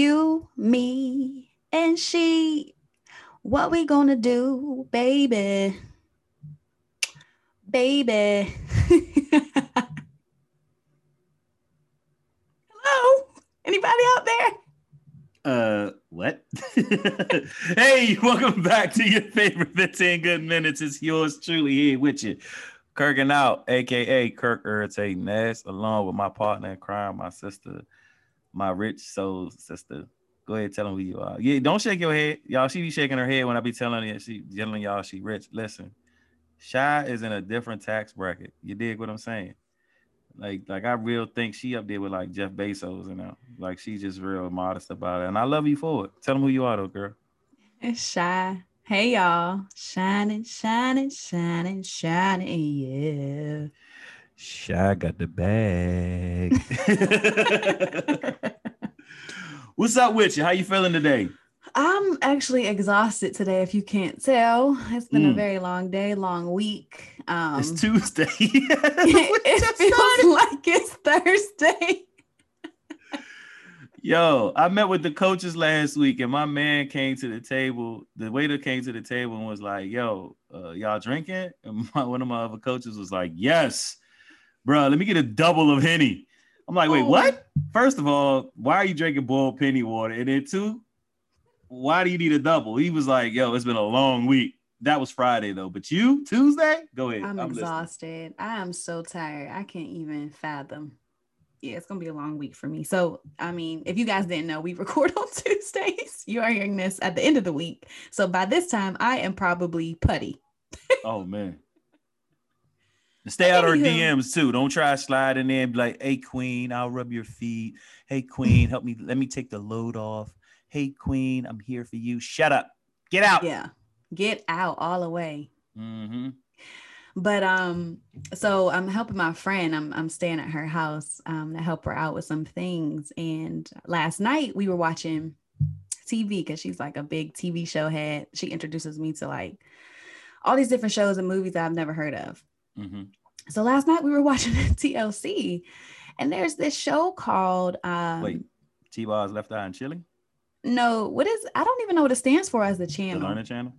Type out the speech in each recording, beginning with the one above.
you, me, and she. What we gonna do, baby? Baby. Hello? Anybody out there? Uh, what? hey, welcome back to your favorite 15 good minutes. It's yours truly here with you, Kirking out, aka Kirk Irritating Ass, along with my partner in crime, my sister, my rich soul sister. Go ahead, tell them who you are. Yeah, don't shake your head, y'all. She be shaking her head when I be telling you she telling y'all she rich. Listen, Shy is in a different tax bracket. You dig what I'm saying? Like, like I real think she up there with like Jeff Bezos, you know. Like she's just real modest about it. And I love you for it. Tell them who you are though, girl. It's Shy. Hey y'all. Shining, shining, shining, shining. Yeah. Shy got the bag. What's up with you? How you feeling today? I'm actually exhausted today, if you can't tell. It's been a Mm. very long day, long week. Um, it's Tuesday. it feels like it's Thursday. Yo, I met with the coaches last week, and my man came to the table. The waiter came to the table and was like, "Yo, uh, y'all drinking?" And my, one of my other coaches was like, "Yes, bro. Let me get a double of henny." I'm like, "Wait, Oh. what?" First of all, why are you drinking boiled penny water? And then two, why do you need a double? He was like, "Yo, it's been a long week." That was Friday though, but you Tuesday? Go ahead. I'm, listening. exhausted. I am so tired. I can't even fathom. Yeah, it's gonna be a long week for me. So, I mean, if you guys didn't know, we record on Tuesdays. You are hearing this at the end of the week. So by this time, I am probably putty. Oh man. And stay out of her Anywho. DMs too. Don't try sliding in and be like, hey queen, I'll rub your feet. Hey queen, help me, let me take the load off. Hey queen, I'm here for you. Shut up. Get out. Yeah, get out all the way. hmm But um, so I'm helping my friend. I'm I'm staying at her house um to help her out with some things. And last night we were watching TV because she's like a big TV show head. She introduces me to like all these different shows and movies that I've never heard of. Hmm So last night we were watching TLC, and there's this show called um Wait, T-Boz left eye and Chilli. no, what is I don't even know what it stands for as the The channel. learning channel.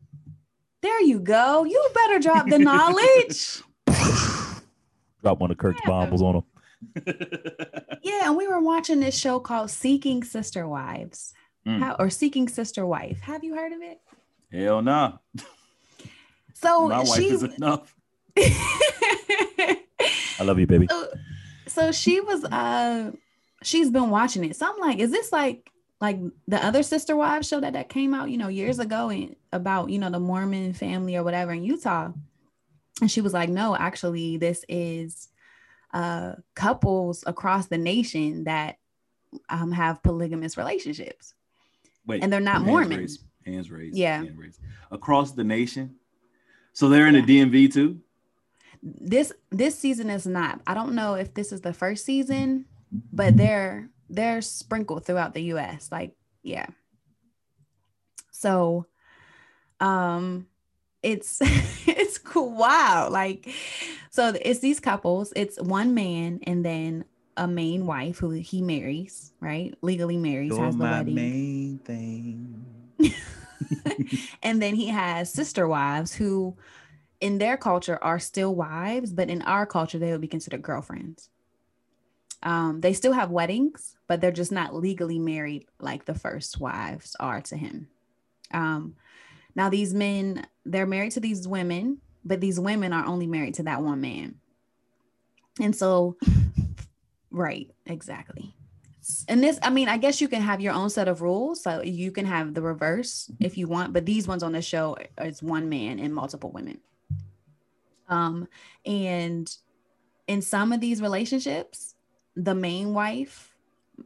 There you go. You better drop the knowledge. Drop one of Kirk's Yeah. bombs on him. Yeah, and we were watching this show called Seeking Sister Wives. Mm. How, or Seeking Sister Wife. Have you heard of it? Hell nah. So My wife she is enough. I love you, baby. so, so she was uh she's been watching it. So I'm like, is this like like the other Sister Wives show that that came out, you know, years ago and about, you know, the Mormon family or whatever in Utah? And she was like, no, actually, this is uh couples across the nation that um have polygamous relationships. Wait, And they're not hands Mormon. raised, Hands raised. Yeah. hands raised. Across the nation. So they're in the DMV too. This this season is not i don't know if this is the first season but they're they're sprinkled throughout the us like yeah. So um it's it's cool wow like so it's these couples it's one man and then a main wife who he marries right? Legally marries You're has the my wedding. main thing. and then he has sister wives who in their culture are still wives but in our culture they would be considered girlfriends. Um, they still have weddings but they're just not legally married like the first wives are to him. Um, now these men they're married to these women but these women are only married to that one man. And so right exactly. And this i mean i guess you can have your own set of rules so you can have the reverse if you want but these ones on the show is one man and multiple women um and in some of these relationships the main wife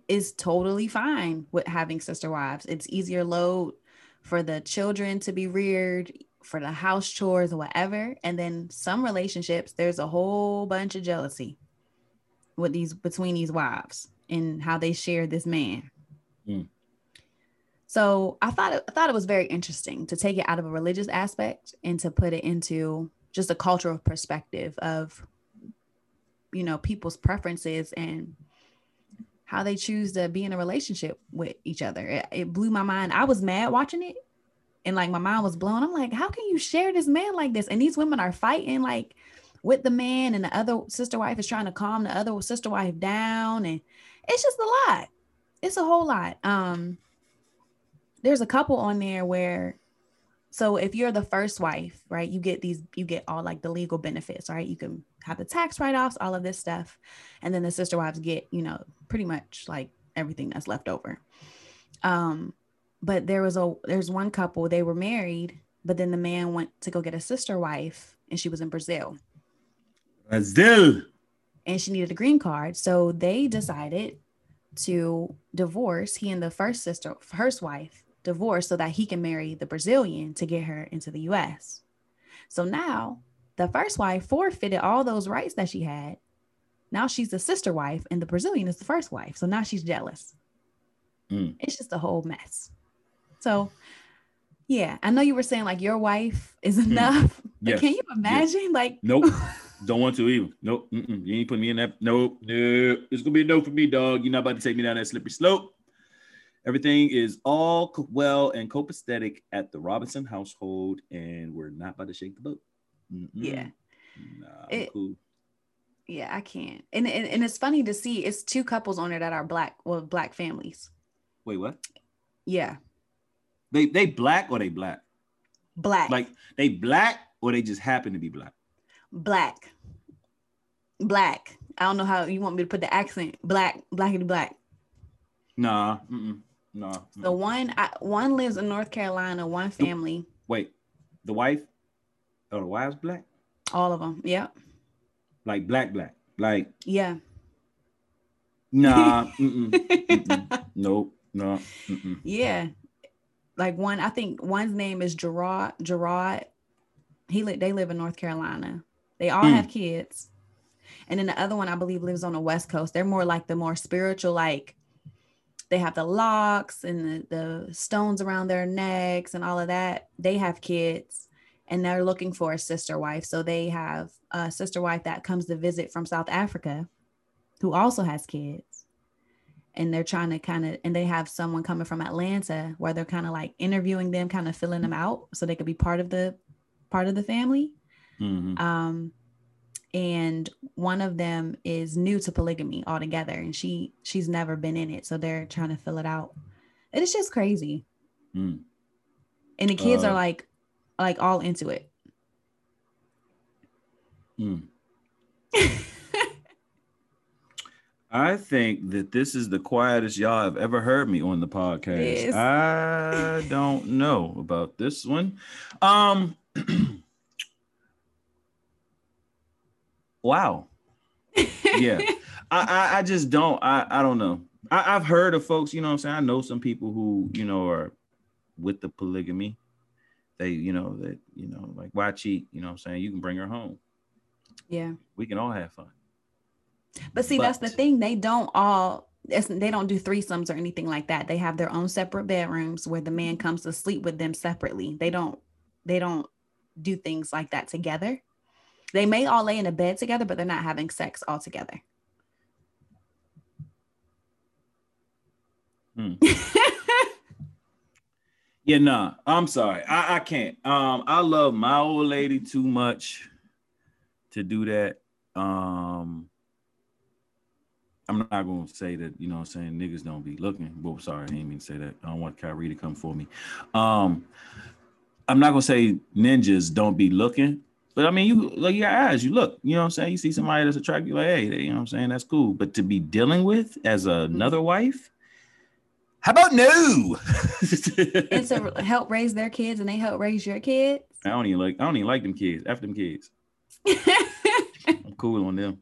is totally fine with having sister wives. It's easier load for the children to be reared for the house chores or whatever. And then some relationships there's a whole bunch of jealousy with these between these wives and how they share this man. Mm. so i thought it, i thought it was very interesting to take it out of a religious aspect and to put it into just a cultural perspective of you know people's preferences and how they choose to be in a relationship with each other. It, it blew my mind. I was mad watching it, and like my mind was blown. I'm like, how can you share this man like this? And these women are fighting like with the man, and the other sister wife is trying to calm the other sister wife down, and it's just a lot. It's a whole lot. Um, there's a couple on there where so if you're the first wife, right, you get these, you get all like the legal benefits, right? You can have the tax write-offs, all of this stuff. And then the sister wives get, you know, pretty much like everything that's left over. Um, but there was a there's one couple, they were married, but then the man went to go get a sister wife and she was in Brazil. Brazil. And she needed a green card. So they decided to divorce he and the first sister, first wife, divorce so that he can marry the Brazilian to get her into the US. So now the first wife forfeited all those rights that she had. Now she's the sister wife and the Brazilian is the first wife. So now she's jealous. Mm. It's just a whole mess. So yeah, I know you were saying like your wife is mm. enough. Mm. Yes. Can you imagine? Yes. Like nope. Don't want to either. Nope. Mm-mm. You ain't putting me in that. Nope. No. It's gonna be a no for me, dog. You're not about to take me down that slippery slope. Everything is all well and copacetic at the Robinson household, and we're not about to shake the boat. Mm-mm. Yeah. Nah, it, cool. Yeah, I can't. And, and and it's funny to see it's two couples on there that are black, well, black families. Wait, what? Yeah. They they black or they black? Black. Like they black or they just happen to be black? Black. Black. I don't know how you want me to put the accent. Black, blackity black. Nah. Mm-mm. No. The one I, one lives in North Carolina. One family. Wait, the wife? Oh, the wife's black. All of them. Yep. Like black, black. Like. Yeah. Nah. mm-mm, mm-mm. Nope. No. Mm-mm. Yeah. Like one, I think one's name is Gerard. Gerard. He li- they live in North Carolina. They all mm. have kids. And then the other one, I believe, lives on the West Coast. They're more like the more spiritual, like they have the locks and the, the stones around their necks and all of that. They have kids and they're looking for a sister wife. So they have a sister wife that comes to visit from South Africa who also has kids. And they're trying to kind of, and they have someone coming from Atlanta where they're kind of like interviewing them, kind of filling them out so they could be part of the part of the family. Mm-hmm. Um, and one of them is new to polygamy altogether and she she's never been in it so they're trying to fill it out it is just crazy mm. and the kids uh, are like like all into it mm. I think that this is the quietest y'all have ever heard me on the podcast. I don't know about this one. Um Wow. yeah. I, I, I just don't I I don't know. I, I've heard of folks, you know I'm saying? I know some people who, you know, are with the polygamy. They, you know, that, you know, like why cheat? You know I'm saying? You can bring her home. Yeah. We can all have fun. But see, but, that's the thing. They don't all they don't do threesomes or anything like that. They have their own separate bedrooms where the man comes to sleep with them separately. They don't they don't do things like that together. They may all lay in a bed together, but they're not having sex all together. Hmm. yeah, nah, I'm sorry. I, I can't. Um, I love my old lady too much to do that. Um, I'm not gonna say that, you know I'm saying, niggas don't be looking. Well, sorry, I didn't mean to say that. I don't want Kyrie to come for me. Um, I'm not gonna say ninjas don't be looking, but I mean, you like your eyes, you look, you know what I'm saying? You see somebody that's attractive, you like, hey, you know what I'm saying? That's cool. But to be dealing with as another wife, how about no? and to help raise their kids and they help raise your kids. I don't even like I don't even like them kids. After them kids. I'm cool on them.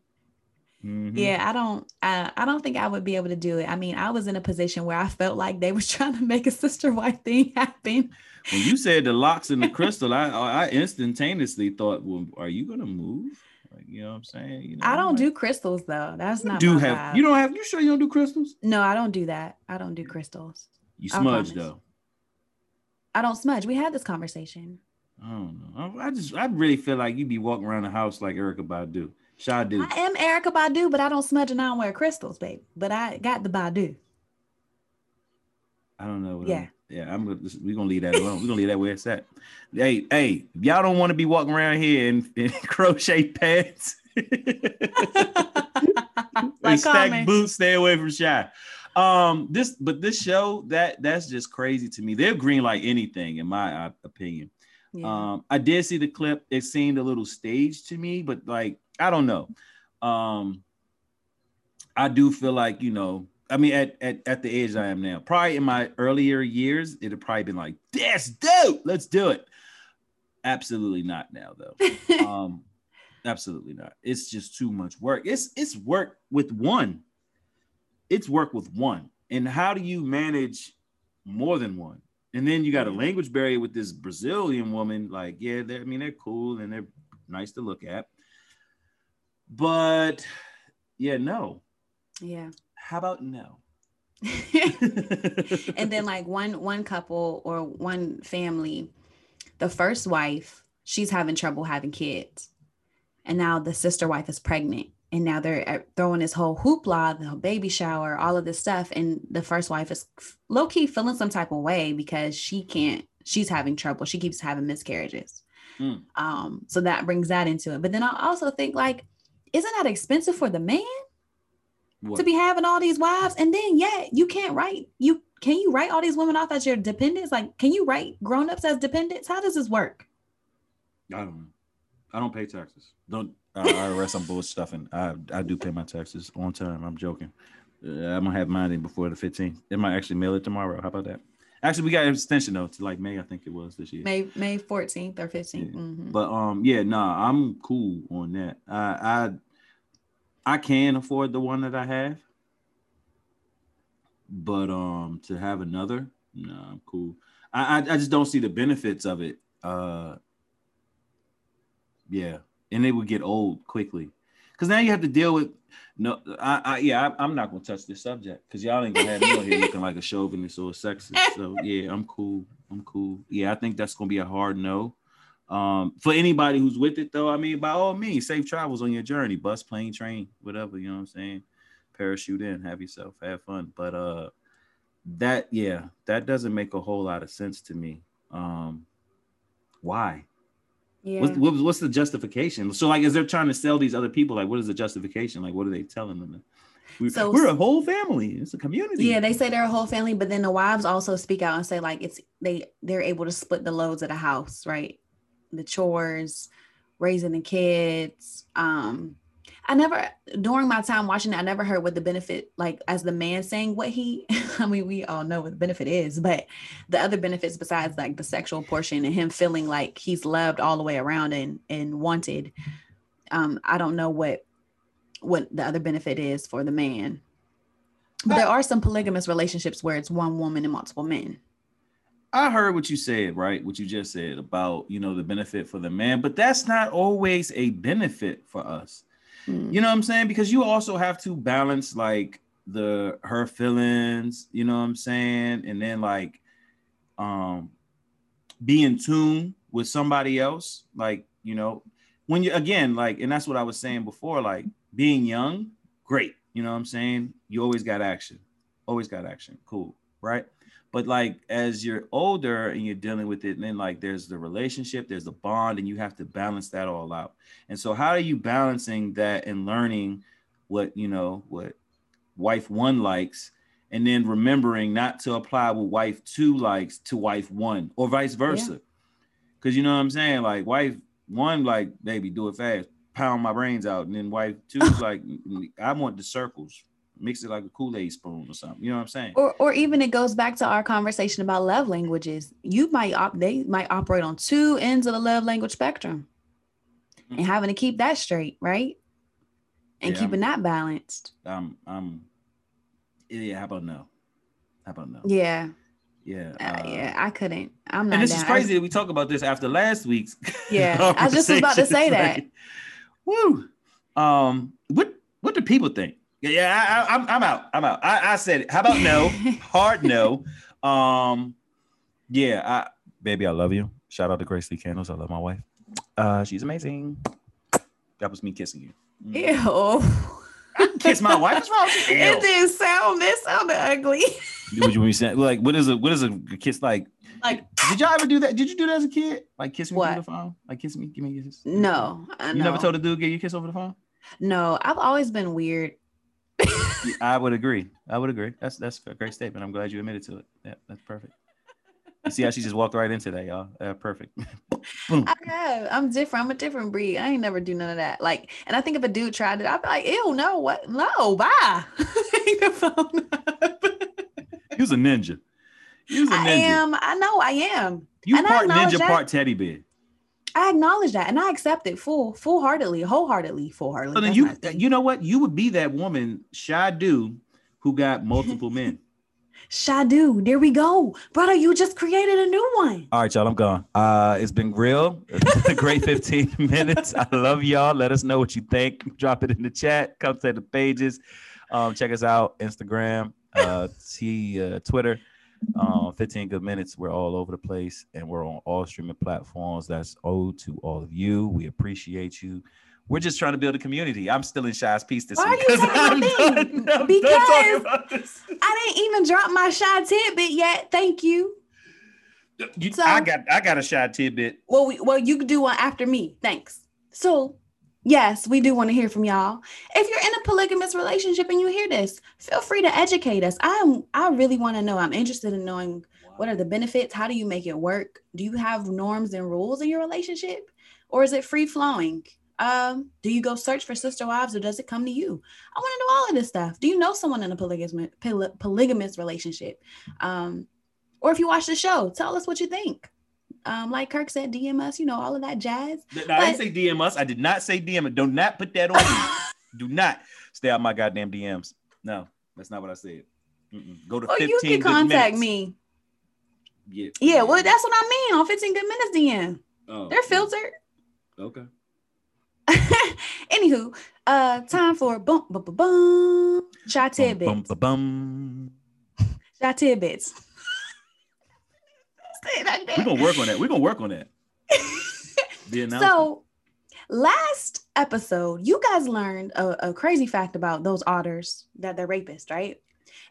Mm-hmm. Yeah, I don't I, I don't think I would be able to do it. I mean, I was in a position where I felt like they was trying to make a sister wife thing happen when you said the locks and the crystal, I I instantaneously thought, well, are you gonna move? Like, you know what I'm saying? You know, I don't like, do crystals though. That's not. Do have vibe. you don't have? You sure you don't do crystals? No, I don't do that. I don't do crystals. You smudge though. I don't smudge. We had this conversation. I don't know. I just I really feel like you'd be walking around the house like Erykah Badu. Do. I am Erykah Badu, but I don't smudge and I don't wear crystals, babe. But I got the Badu. I don't know. What Yeah. I'm- yeah. I'm. We're gonna leave that alone. We're gonna leave that where it's at. Hey, hey, if y'all don't want to be walking around here in, in crochet pants. like stack boots, stay away from shy. Um, this but this show that that's just crazy to me. They're green like anything, in my opinion. Yeah. Um, I did see the clip. It seemed a little staged to me, but like I don't know. Um, I do feel like you know. I mean, at, at at the age I am now, probably in my earlier years, it'd probably been like, "That's dope, let's do it." Absolutely not now, though. um, absolutely not. It's just too much work. It's it's work with one. It's work with one. And how do you manage more than one? And then you got a language barrier with this Brazilian woman. Like, yeah, they're, I mean, they're cool and they're nice to look at. But yeah, no. yeah. How about no? and then like one one couple or one family the first wife she's having trouble having kids. And now the sister wife is pregnant. And now they're throwing this whole hoopla the whole baby shower all of this stuff. And the first wife is low-key feeling some type of way because she can't she's having trouble. She keeps having miscarriages. Mm. um so that brings that into it. But then i also think like isn't that expensive for the man What? to be having all these wives and then yeah you can't write you can you write all these women off as your dependents like can you write grown-ups as dependents how does this work I don't know. I don't pay taxes. Don't uh, IRS. I'm bull stuffing. I I do pay my taxes on time. I'm joking. Uh, I'm gonna have mine in before the 15th. They might actually mail it tomorrow. How about that? Actually, we got an extension though to like May. I think it was this year. may may 14th or 15th Yeah. Mhm. But um, yeah, nah, I'm cool on that. I I I can afford the one that I have, but um, to have another, nah, I'm cool. I I, I just don't see the benefits of it. Uh, yeah, and it would get old quickly because now you have to deal with. No, I, I yeah, I, I'm not gonna touch this subject because y'all ain't gonna have me here looking like a chauvinist or a sexist. So yeah, I'm cool. I'm cool. Yeah, I think that's gonna be a hard no. Um, for anybody who's with it though, I mean, by all means, safe travels on your journey, bus, plane, train, whatever, you know what I'm saying? Parachute in, have yourself, have fun. But uh that yeah, that doesn't make a whole lot of sense to me. Um why? yeah What's, what's what's the justification? So like, is they're trying to sell these other people? Like, what is the justification? Like, what are they telling them? We, So- we're a whole family. It's a community. yeah they say they're a whole family but then the wives also speak out and say like it's they they're able to split the loads of the house right the chores raising the kids um i never during my time watching it i never heard what the benefit like as the man saying what he i mean we all know what the benefit is but the other benefits besides like the sexual portion and him feeling like he's loved all the way around and and wanted um i don't know what what the other benefit is for the man. But there are some polygamous relationships where it's one woman and multiple men I heard what you said, right? What you just said about you know the benefit for the man, but that's not always a benefit for us. Mm. You know what I'm saying? Because you also have to balance like the her feelings, you know what I'm saying, and then like um be in tune with somebody else. Like, you know, when you again, like, and that's what I was saying before, like being young, great. You know what I'm saying? You always got action, always got action. Cool, right? But like as you're older and you're dealing with it, and then like there's the relationship, there's the bond, and you have to balance that all out. And so, how are you balancing that and learning what you know what wife one likes, and then remembering not to apply what wife two likes to wife one, or vice versa? Because you know what I'm saying, like wife one, like baby, do it fast, pound my brains out, and then wife two is like, I want the circles, mix it like a Kool Aid spoon or something. You know what I'm saying? or or even it goes back to our conversation about love languages you might op- they might operate on two ends of the love language spectrum and Mhm. having to keep that straight right and Yeah, keeping that balanced I'm, I'm, yeah. How about no? How about no? yeah Yeah. uh, uh, yeah i couldn't i'm not And this down. is crazy that we talk about this after last week's. Yeah, I just was about to say conversation. Woo. Um, what what do people think? Yeah, yeah, I, I, I'm I'm out. I'm out. I, I said it. How about no? Hard no. Um, yeah, I baby, I love you. Shout out to Grace Lee Candles. I love my wife. Uh, she's amazing. That was me kissing you. Ew. I kiss my wife. What's wrong with you? It didn't sound. It sounded ugly. What you mean saying? Like, what is a what is a kiss like? Like Did y'all ever do that? Did you do that as a kid? Like kiss me What? through the phone? Like kiss me, give me a kiss. no, I You never told a dude give you a kiss over the phone? No, I've always been weird. I would agree. I would agree. That's that's a great statement. I'm glad you admitted to it. Yeah, that's perfect. You see how she just walked right into that, y'all. Uh, perfect. I have. I'm different. I'm a different breed. I ain't never do none of that. Like, and I think if a dude tried it, I'd be like, ew, no, what? No, bye. Hang the phone up. He was a ninja. He was a I ninja. am. I know I am. You and part ninja, part teddy bear. I acknowledge that and I accept it full, full heartedly, wholeheartedly, full heartedly. So then you you know what? You would be that woman, Shadu, who got multiple men. Shadu, there we go. Brother, you just created a new one. All right, y'all. I'm gone. Uh, it's been real. a great 15 minutes. I love y'all. Let us know what you think. Drop it in the chat. Come to the pages. Um, check us out. Instagram, uh, T, uh, Twitter. Um, 15 good minutes. We're all over the place, and we're on all streaming platforms. That's owed to all of you. We appreciate you. We're just trying to build a community. I'm still in Shy's piece this Why are week. you 'cause taking I'm my done- I'm Because- talking about this. I didn't even drop my shy tidbit yet. Thank you. You- So- I got I got a shy tidbit. Well, we, well, you can do one after me. Thanks. So, yes, we do want to hear from y'all. If you're in a polygamous relationship and you hear this, feel free to educate us. I'm I really want to know. I'm interested in knowing what are the benefits? How do you make it work? Do you have norms and rules in your relationship? Or is it free flowing? Um, do you go search for sister wives or does it come to you? I want to know all of this stuff. Do you know someone in a polygamous poly- polygamous relationship? Um, or if you watch the show, tell us what you think. Um, like Kirk said, DM us, you know, all of that jazz. No, I didn't say DM us. I did not say DM. Do not put that on me. Do not stay out my goddamn DMs. No, that's not what I said. Mm-mm. Go to Or 15 you can good contact minutes. me. Yeah. Yeah, well, that's what I mean on 15 Good Minutes DM. Oh, They're filtered. Okay. Anywho, uh, time for bump, bump, bump, bump. Shy tidbits. Bum, bum, bum. Shy tidbits. Say it like. We're gonna work on that. We're gonna work on that. So, last episode, you guys learned a, a crazy fact about those otters that they're rapists, right?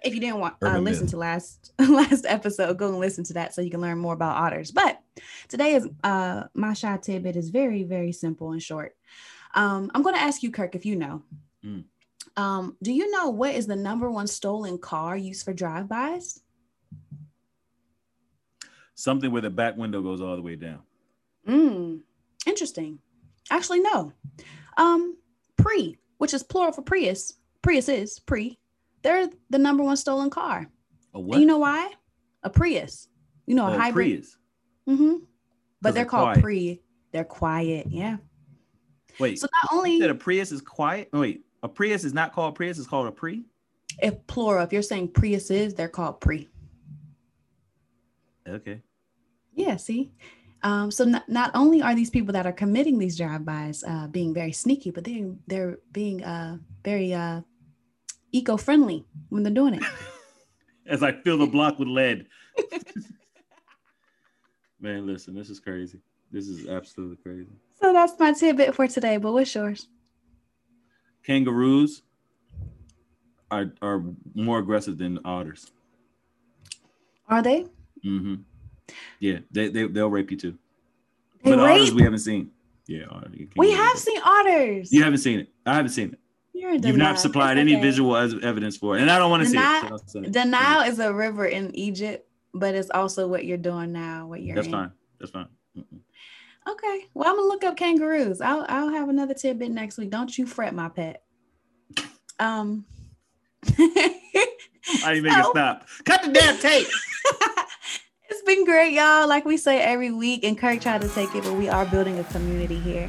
If you didn't want uh, listen myth. to last last episode, go and listen to that so you can learn more about otters. But today is uh my shy tidbit is very very simple and short. Um, I'm going to ask you, Kirk, if you know. Mm. Um, do you know what is the number one stolen car used for drive-bys? Something where the back window goes all the way down. Mm, interesting. Actually, no. Um, pre, which is plural for Prius. Prius is pre. They're the number one stolen car. A And what? you know why? A Prius. You know, a oh, hybrid. Prius. Mm-hmm. But they're they're called quiet. pre. They're quiet. Yeah. Wait. So not only said a Prius is quiet. Oh, wait, a Prius is not called Prius. It's called a Pre. if plural, if you're saying Prius is, they're called pre. Okay. Yeah. See. Um, so not, not only are these people that are committing these drive-bys uh, being very sneaky, but they they're being uh, very uh, eco-friendly when they're doing it. As I fill the block with lead. Man, listen, this is crazy. This is absolutely crazy. So that's my tidbit for today. But what's yours? Kangaroos are are more aggressive than otters. Are they? Mm-hmm. Yeah, they, they they'll rape you too. They but otters we haven't seen. Yeah, We have seen otters. You haven't seen it. I haven't seen it. You're You've not supplied It's any visual as evidence for it, and I don't want to see it. Denial- so don't send it. The Nile is a river in Egypt, but it's also what you're doing now. What you're That's in. fine. That's fine. Mm-mm. Okay. Well, I'm gonna look up kangaroos. I'll I'll have another tidbit next week. Don't you fret, my pet. Um. I didn't make it stop. Cut the damn tape. it's been great, y'all. Like we say every week, and Kirk tried to take it, but we are building a community here.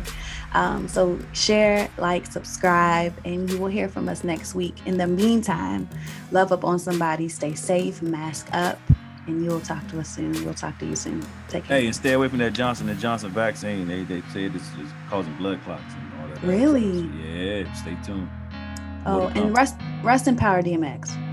Um, so share, like, subscribe, and you will hear from us next week. In the meantime, love up on somebody, stay safe, mask up, and you'll talk to us soon. We'll talk to you soon. Take care. Hey, and stay away from that Johnson and Johnson vaccine. They they say it's, it's causing blood clots and all that. Really? stuff. Yeah. Stay tuned. oh, More to come. and rest, rest in power, DMX.